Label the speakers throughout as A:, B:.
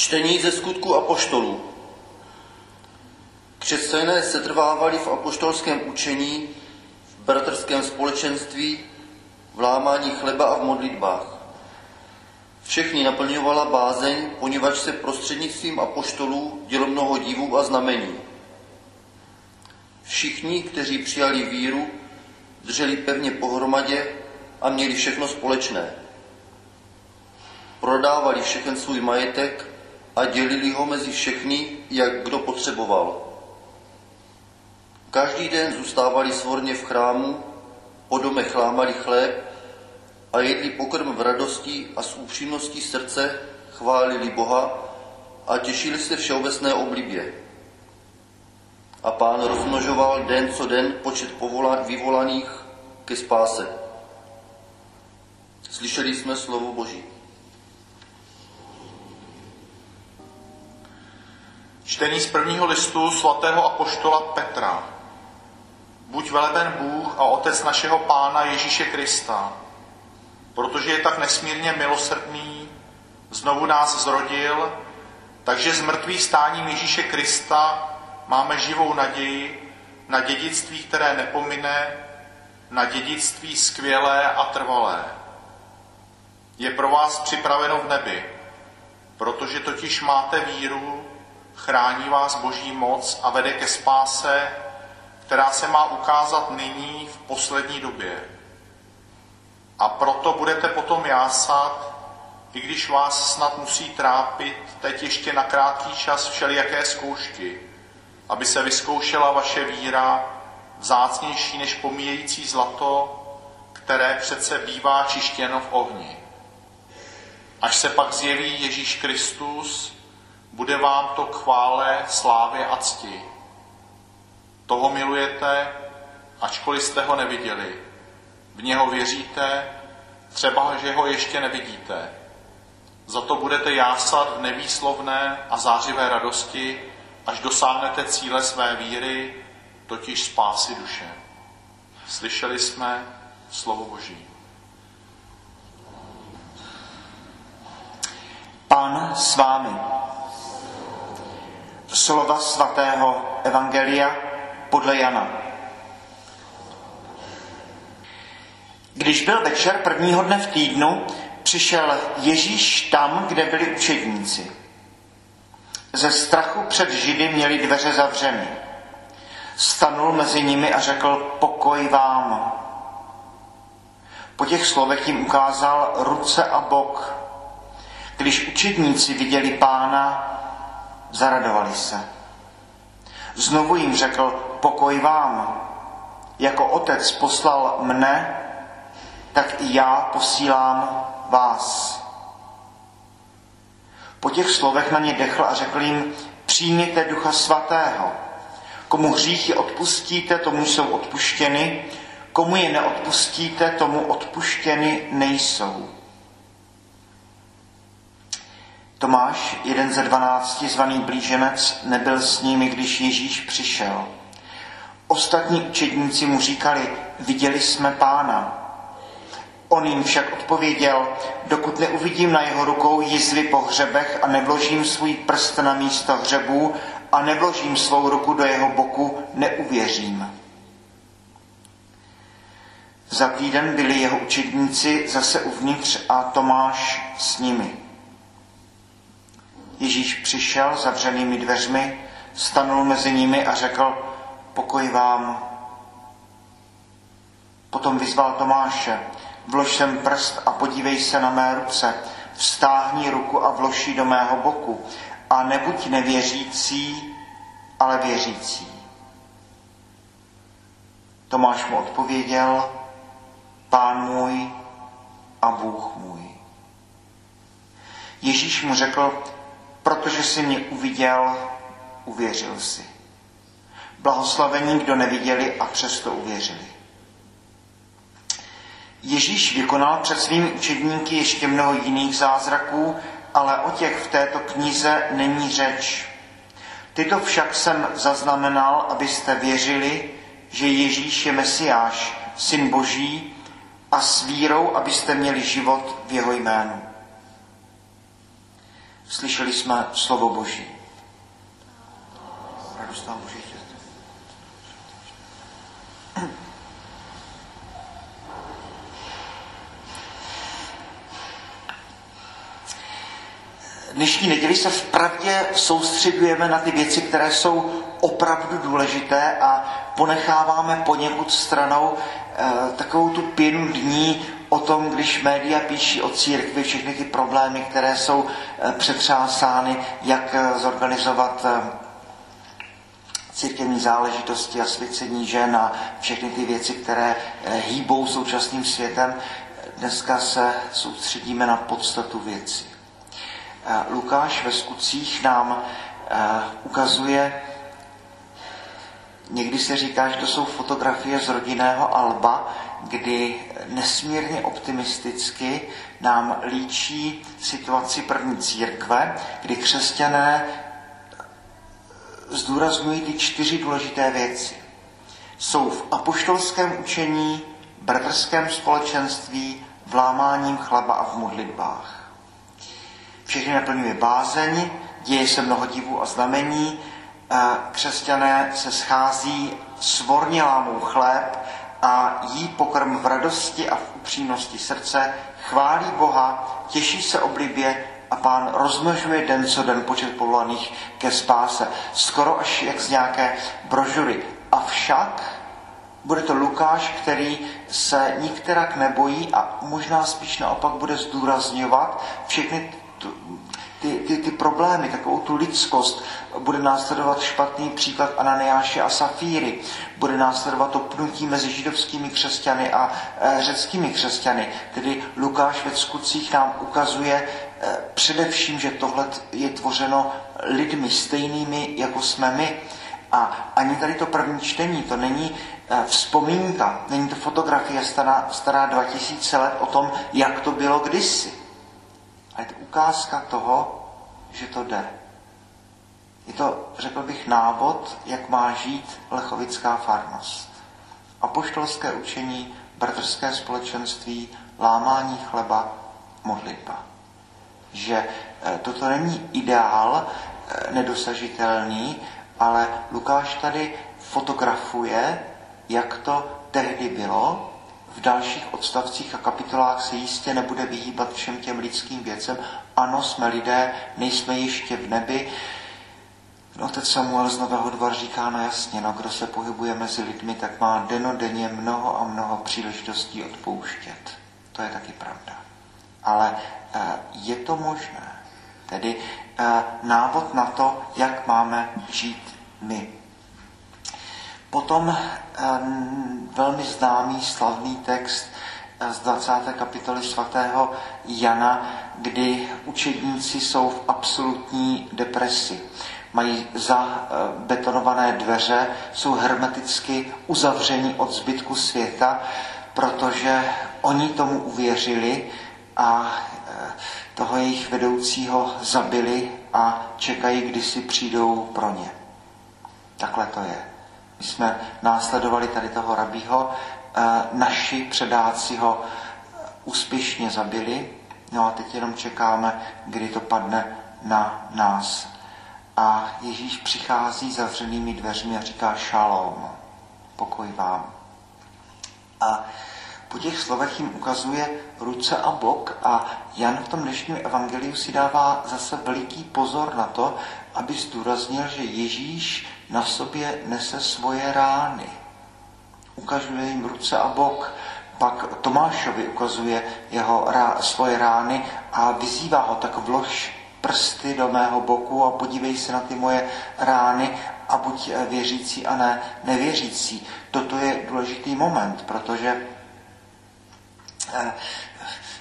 A: Čtení ze skutku apoštolů. Křesťané se trvávali v apoštolském učení, v bratrském společenství, v lámání chleba a v modlitbách. Všechny naplňovala bázeň, poněvadž se prostřednictvím apoštolů dělo mnoho divů a znamení. Všichni, kteří přijali víru, drželi pevně pohromadě a měli všechno společné. Prodávali všechen svůj majetek a dělili ho mezi všechny, jak kdo potřeboval. Každý den zůstávali svorně v chrámu, po domech lámali chléb a jedli pokrm v radosti a s upřímností srdce chválili Boha a těšili se všeobecné oblibě. A pán rozmnožoval den co den počet vyvolaných ke spáse. Slyšeli jsme slovo Boží.
B: Čtení z prvního listu svatého apoštola Petra. Buď veleben Bůh a Otec našeho Pána Ježíše Krista, protože je tak nesmírně milosrdný, znovu nás zrodil, takže z mrtvých stáním Ježíše Krista máme živou naději na dědictví, které nepomine, na dědictví skvělé a trvalé. Je pro vás připraveno v nebi, protože totiž máte víru, chrání vás boží moc a vede ke spáse, která se má ukázat nyní v poslední době. A proto budete potom jásat, i když vás snad musí trápit teď ještě na krátký čas všelijaké zkoušky, aby se vyzkoušela vaše víra, vzácnější než pomíjející zlato, které přece bývá čištěno v ohni. Až se pak zjeví Ježíš Kristus, bude vám to k chvále, slávě a cti. Toho milujete, ačkoliv jste ho neviděli. V něho věříte, třeba, že ho ještě nevidíte. Za to budete jásat v nevýslovné a zářivé radosti, až dosáhnete cíle své víry, totiž spásy duše. Slyšeli jsme slovo Boží.
C: Pán s vámi. Slova svatého Evangelia podle Jana. Když byl večer prvního dne v týdnu, přišel Ježíš tam, kde byli učedníci. Ze strachu před Židy měli dveře zavřeny. Stanul mezi nimi a řekl pokoj vám. Po těch slovech jim ukázal ruce a bok. Když učedníci viděli pána, zaradovali se. Znovu jim řekl pokoj vám. Jako otec poslal mne, tak i já posílám vás. Po těch slovech na ně dechl a řekl jim, přijměte ducha svatého. Komu hříchy odpustíte, tomu jsou odpuštěny, komu je neodpustíte, tomu odpuštěny nejsou. Tomáš, jeden ze dvanácti zvaný blíženec, nebyl s nimi, když Ježíš přišel. Ostatní učedníci mu říkali, viděli jsme pána. On jim však odpověděl, dokud neuvidím na jeho rukou jizvy po hřebech a nevložím svůj prst na místo hřebů a nevložím svou ruku do jeho boku, neuvěřím. Za týden byli jeho učedníci zase uvnitř a Tomáš s nimi. Ježíš přišel zavřenými dveřmi, stanul mezi nimi a řekl, pokoj vám. Potom vyzval Tomáše, vlož sem prst a podívej se na mé ruce, vstáhni ruku a vloží do mého boku a nebuď nevěřící, ale věřící. Tomáš mu odpověděl, pán můj a Bůh můj. Ježíš mu řekl, protože jsi mě uviděl, uvěřil si. Blahoslavení, kdo neviděli a přesto uvěřili. Ježíš vykonal před svými učedníky ještě mnoho jiných zázraků, ale o těch v této knize není řeč. Tyto však jsem zaznamenal, abyste věřili, že Ježíš je Mesiáš, Syn Boží, a s vírou, abyste měli život v jeho jménu. Slyšeli jsme slovo Boží. Dnešní neděli se v pravdě soustředujeme na ty věci, které jsou opravdu důležité a ponecháváme poněkud stranou e, takovou tu pěnu dní o tom, když média píší o církvi, všechny ty problémy, které jsou e, přetřásány, jak e, zorganizovat e, církevní záležitosti a svěcení žen a všechny ty věci, které hýbou současným světem. Dneska se soustředíme na podstatu věci. Lukáš ve skutcích nám ukazuje, někdy se říká, že to jsou fotografie z rodinného alba, kdy nesmírně optimisticky nám líčí situaci první církve, kdy křesťané zdůrazňují ty čtyři důležité věci. Jsou v apoštolském učení, bratrském společenství, v lámáním a v modlitbách. Všechny naplňuje bázeň, děje se mnoho divů a znamení, křesťané se schází, svorně lámou chléb a jí pokrm v radosti a v upřímnosti srdce, chválí Boha, těší se oblibě a pán rozmnožuje den co den počet povolaných ke spáse. Skoro až jak z nějaké brožury. Avšak bude to Lukáš, který se nikterak nebojí a možná spíš naopak bude zdůrazňovat všechny ty, ty, ty problémy, takovou tu lidskost. Bude následovat špatný příklad Ananiáše a Safíry. Bude následovat to pnutí mezi židovskými křesťany a e, řeckými křesťany. Tedy Lukáš ve skutcích nám ukazuje e, především, že tohle je tvořeno lidmi stejnými, jako jsme my. A ani tady to první čtení, to není e, vzpomínka, není to fotografie stará, stará 2000 let o tom, jak to bylo kdysi. A je to ukázka toho, že to jde. Je to, řekl bych, návod, jak má žít lechovická farnost. Apoštolské učení, bratrské společenství, lámání chleba, modlitba. Že eh, toto není ideál eh, nedosažitelný, ale Lukáš tady fotografuje, jak to tehdy bylo v dalších odstavcích a kapitolách se jistě nebude vyhýbat všem těm lidským věcem. Ano, jsme lidé, nejsme ještě v nebi. Otec Samuel z Nového dvora říká, no jasně, no, kdo se pohybuje mezi lidmi, tak má denodenně mnoho a mnoho příležitostí odpouštět. To je taky pravda. Ale uh, je to možné. Tedy uh, návod na to, jak máme žít my. Potom velmi známý slavný text eh, z 20. kapitoly svatého Jana, kdy učedníci jsou v absolutní depresi. Mají zabetonované dveře, jsou hermeticky uzavřeni od zbytku světa, protože oni tomu uvěřili a eh, toho jejich vedoucího zabili a čekají, kdy si přijdou pro ně. Takhle to je. My jsme následovali tady toho rabího, eh, naši předáci ho eh, úspěšně zabili, no a teď jenom čekáme, kdy to padne na nás. A Ježíš přichází zavřenými dveřmi a říká šalom, pokoj vám. A po těch slovech jim ukazuje ruce a bok a Jan v tom dnešním evangeliu si dává zase veliký pozor na to, aby zdůraznil, že Ježíš na sobě nese svoje rány. Ukazuje jim ruce a bok. Pak Tomášovi ukazuje jeho rá, svoje rány a vyzývá ho, tak vlož prsty do mého boku a podívej se na ty moje rány a buď věřící a ne nevěřící. Toto je důležitý moment, protože eh,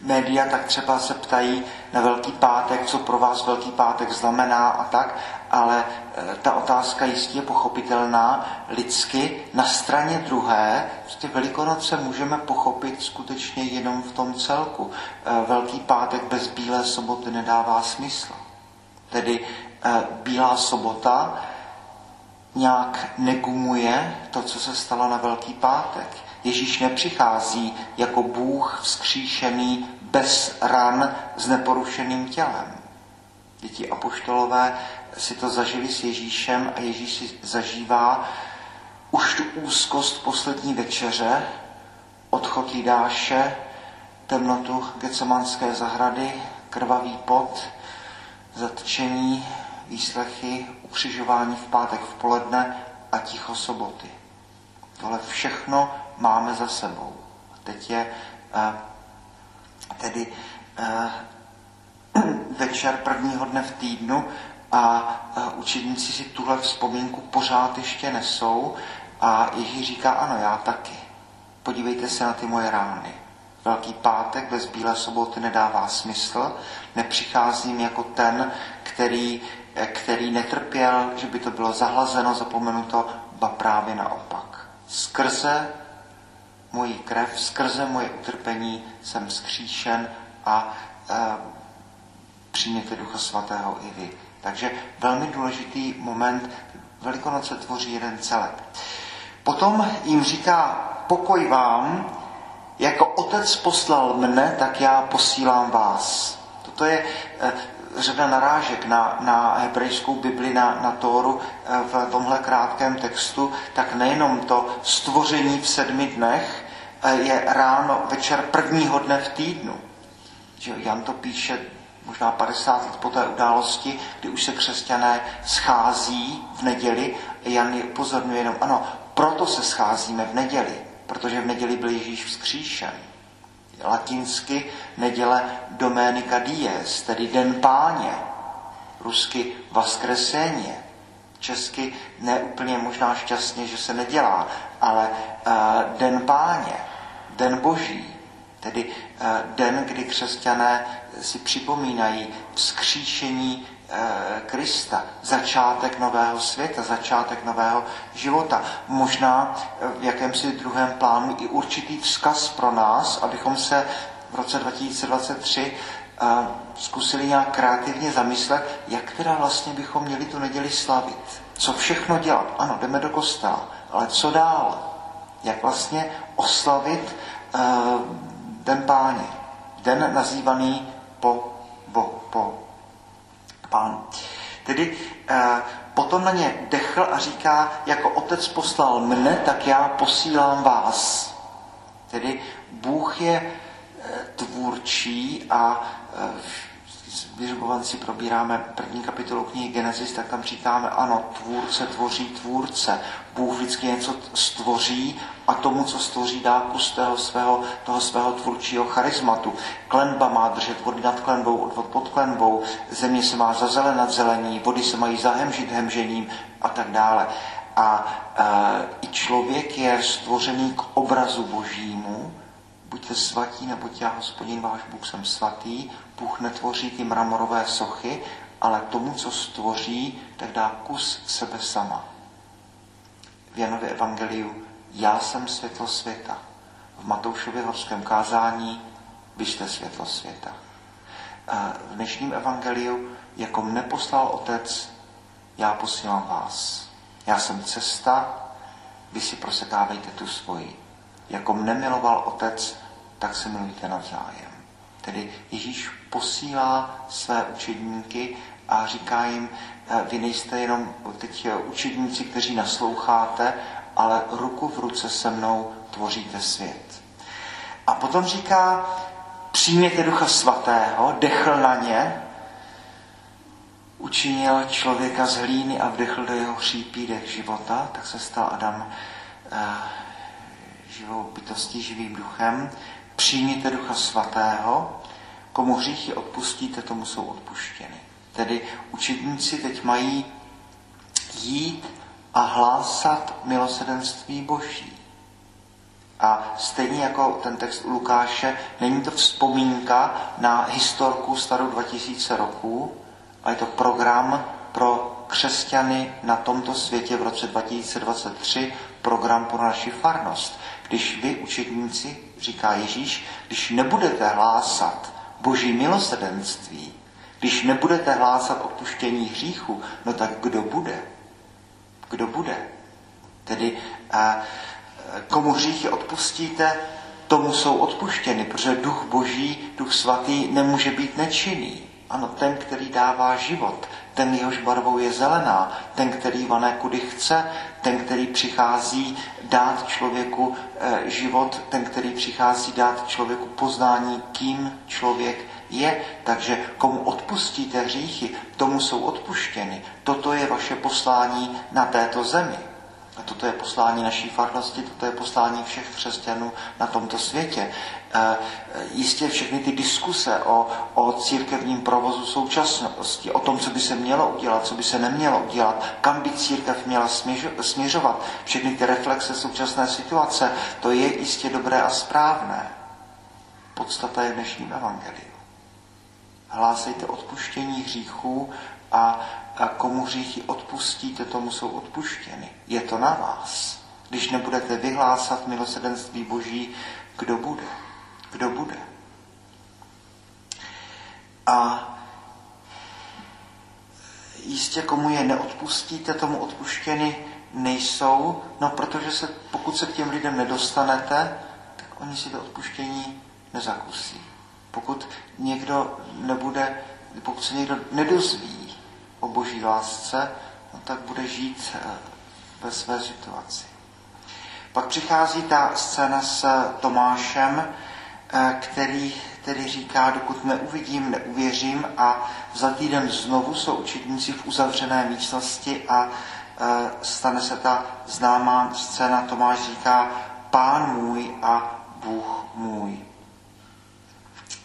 C: média tak třeba se ptají na Velký pátek, co pro vás Velký pátek znamená a tak, ale e, ta otázka jistě je pochopitelná lidsky. Na straně druhé, prostě Velikonoce můžeme pochopit skutečně jenom v tom celku. E, Velký pátek bez Bílé soboty nedává smysl. Tedy e, Bílá sobota nějak negumuje to, co se stalo na Velký pátek. Ježíš nepřichází jako Bůh vzkříšený bez ran s neporušeným tělem. Děti apoštolové si to zažili s Ježíšem a Ježíš si zažívá už tu úzkost poslední večeře, odchod Jidáše, temnotu Gecemanské zahrady, krvavý pot, zatčení, výslechy, ukřižování v pátek v poledne a ticho soboty. Tohle všechno máme za sebou. Teď je eh, tedy eh, večer prvního dne v týdnu a učedníci si tuhle vzpomínku pořád ještě nesou a Ježíš říká, ano, já taky. Podívejte se na ty moje rány. Velký pátek bez Bílé soboty nedává smysl. Nepřicházím jako ten, který, který netrpěl, že by to bylo zahlazeno, zapomenuto, ba právě naopak. Skrze moji krev, skrze moje utrpení jsem skříšen a e, přijměte Ducha Svatého i vy. Takže velmi důležitý moment, Velikonoce tvoří jeden celek. Potom jim říká, pokoj vám, jako otec poslal mne, tak já posílám vás. Toto je eh, řada narážek na, na hebrejskou Bibli, na, na Tóru eh, v tomhle krátkém textu, tak nejenom to stvoření v sedmi dnech eh, je ráno, večer prvního dne v týdnu. Že Jan to píše možná 50 let po té události, kdy už se křesťané schází v neděli. Jan je upozorňuje jenom, ano, proto se scházíme v neděli, protože v neděli byl Ježíš vzkříšen. Latinsky neděle Domenica Dies, tedy Den páně, rusky Vaskreseně, česky neúplně možná šťastně, že se nedělá, ale uh, Den páně, Den boží, tedy uh, den, kdy křesťané si připomínají vzkříšení Eh, Krista, začátek nového světa, začátek nového života. Možná eh, v jakémsi druhém plánu i určitý vzkaz pro nás, abychom se v roce 2023 eh, zkusili nějak kreativně zamyslet, jak teda vlastně bychom měli tu neděli slavit. Co všechno dělat? Ano, jdeme do kostela, ale co dál? Jak vlastně oslavit den páně? Den nazývaný po, po, po pán. Tedy eh, potom na ně dechl a říká, jako otec poslal mne, tak já posílám vás. Tedy Bůh je eh, tvůrčí a eh, Vyřubovanci probíráme první kapitolu knihy Genesis, tak tam říkáme, ano, tvůrce tvoří tvůrce. Bůh vždycky něco stvoří a tomu, co stvoří, dá kus toho svého, toho svého tvůrčího charizmatu. Klenba má držet vody nad klenbou, odvod pod klenbou, země se má zazelenat zelení, vody se mají zahemžit hemžením a tak dále. A e, i člověk je stvořený k obrazu božímu, buďte svatí, neboť já, hospodin váš Bůh, jsem svatý. Bůh netvoří ty mramorové sochy, ale tomu, co stvoří, tak dá kus sebe sama. V Janově evangeliu já jsem světlo světa. V Matoušově horském kázání vy jste světlo světa. V dnešním evangeliu, jako mne poslal otec, já posílám vás. Já jsem cesta, vy si prosekávejte tu svoji. Jako mne miloval otec, tak se milujte navzájem. Tedy Ježíš posílá své učedníky a říká jim, eh, vy nejste jenom teď učedníci, kteří nasloucháte, ale ruku v ruce se mnou tvoříte svět. A potom říká, přijměte Ducha Svatého, dechl na ně, učinil člověka z hlíny a vdechl do jeho chřípí dech života, tak se stal Adam eh, živou bytostí, živým duchem. Přijměte Ducha Svatého, komu hříchy odpustíte, tomu jsou odpuštěny. Tedy učedníci teď mají jít a hlásat milosedenství Boží. A stejně jako ten text u Lukáše, není to vzpomínka na historku starou 2000 roků, ale je to program pro křesťany na tomto světě v roce 2023, program pro naši farnost. Když vy, učedníci, říká Ježíš, když nebudete hlásat boží milosedenství, když nebudete hlásat odpuštění hříchu, no tak kdo bude? Kdo bude? Tedy a, komu hříchy odpustíte, tomu jsou odpuštěny, protože duch boží, duch svatý nemůže být nečinný. Ano, ten, který dává život, ten jehož barvou je zelená, ten, který vané kudy chce, ten, který přichází dát člověku e, život, ten, který přichází dát člověku poznání, kým člověk je. Takže komu odpustíte hříchy, tomu jsou odpuštěny. Toto je vaše poslání na této zemi. A toto je poslání naší farnosti, toto je poslání všech křesťanů na tomto světě. E, jistě všechny ty diskuse o, o církevním provozu současnosti, o tom, co by se mělo udělat, co by se nemělo udělat, kam by církev měla směřovat, všechny ty reflexe současné situace, to je jistě dobré a správné. Podstata je v dnešním evangeliu. Hlásejte odpuštění hříchů a a komu hříchy odpustíte, tomu jsou odpuštěny. Je to na vás. Když nebudete vyhlásat milosedenství Boží, kdo bude? Kdo bude? A jistě komu je neodpustíte, tomu odpuštěny nejsou, no protože se, pokud se k těm lidem nedostanete, tak oni si to odpuštění nezakusí. Pokud někdo nebude, pokud se někdo nedozví, o boží lásce, no tak bude žít eh, ve své situaci. Pak přichází ta scéna s Tomášem, eh, který, který říká, dokud neuvidím, neuvěřím a za týden znovu jsou učitníci v uzavřené místnosti a eh, stane se ta známá scéna, Tomáš říká, pán můj a Bůh můj.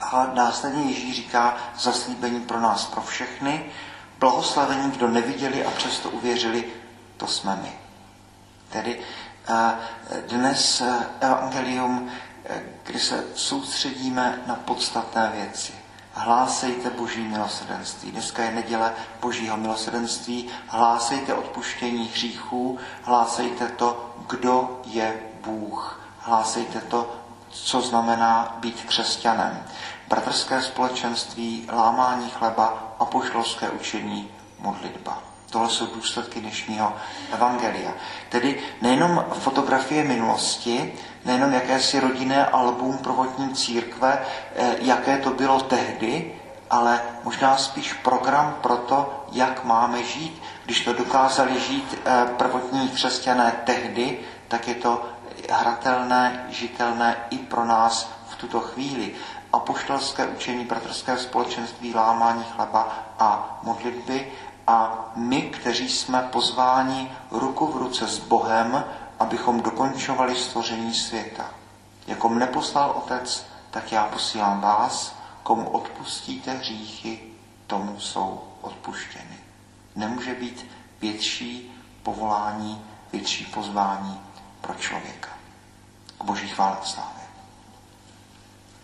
C: A následně Ježíš říká zaslíbení pro nás, pro všechny, Blahoslavení, kdo neviděli a přesto uvěřili, to jsme my. Tedy eh, dnes eh, evangelium, eh, kdy se soustředíme na podstatné věci. Hlásejte boží milosrdenství. Dneska je neděle božího milosrdenství. Hlásejte odpuštění hříchů. Hlásejte to, kdo je Bůh. Hlásejte to, co znamená být křesťanem bratrské společenství, lámání chleba, a poštolské učení, modlitba. Tohle jsou důsledky dnešního evangelia. Tedy nejenom fotografie minulosti, nejenom jakési rodinné album prvotní církve, eh, jaké to bylo tehdy, ale možná spíš program pro to, jak máme žít. Když to dokázali žít eh, prvotní křesťané tehdy, tak je to hratelné, žitelné i pro nás v tuto chvíli apoštolské učení, bratrské společenství, lámání chleba a modlitby a my, kteří jsme pozváni ruku v ruce s Bohem, abychom dokončovali stvoření světa. Jako mne poslal Otec, tak já posílám vás, komu odpustíte hříchy, tomu jsou odpuštěny. Nemůže být větší povolání, větší pozvání pro člověka. K boží chvále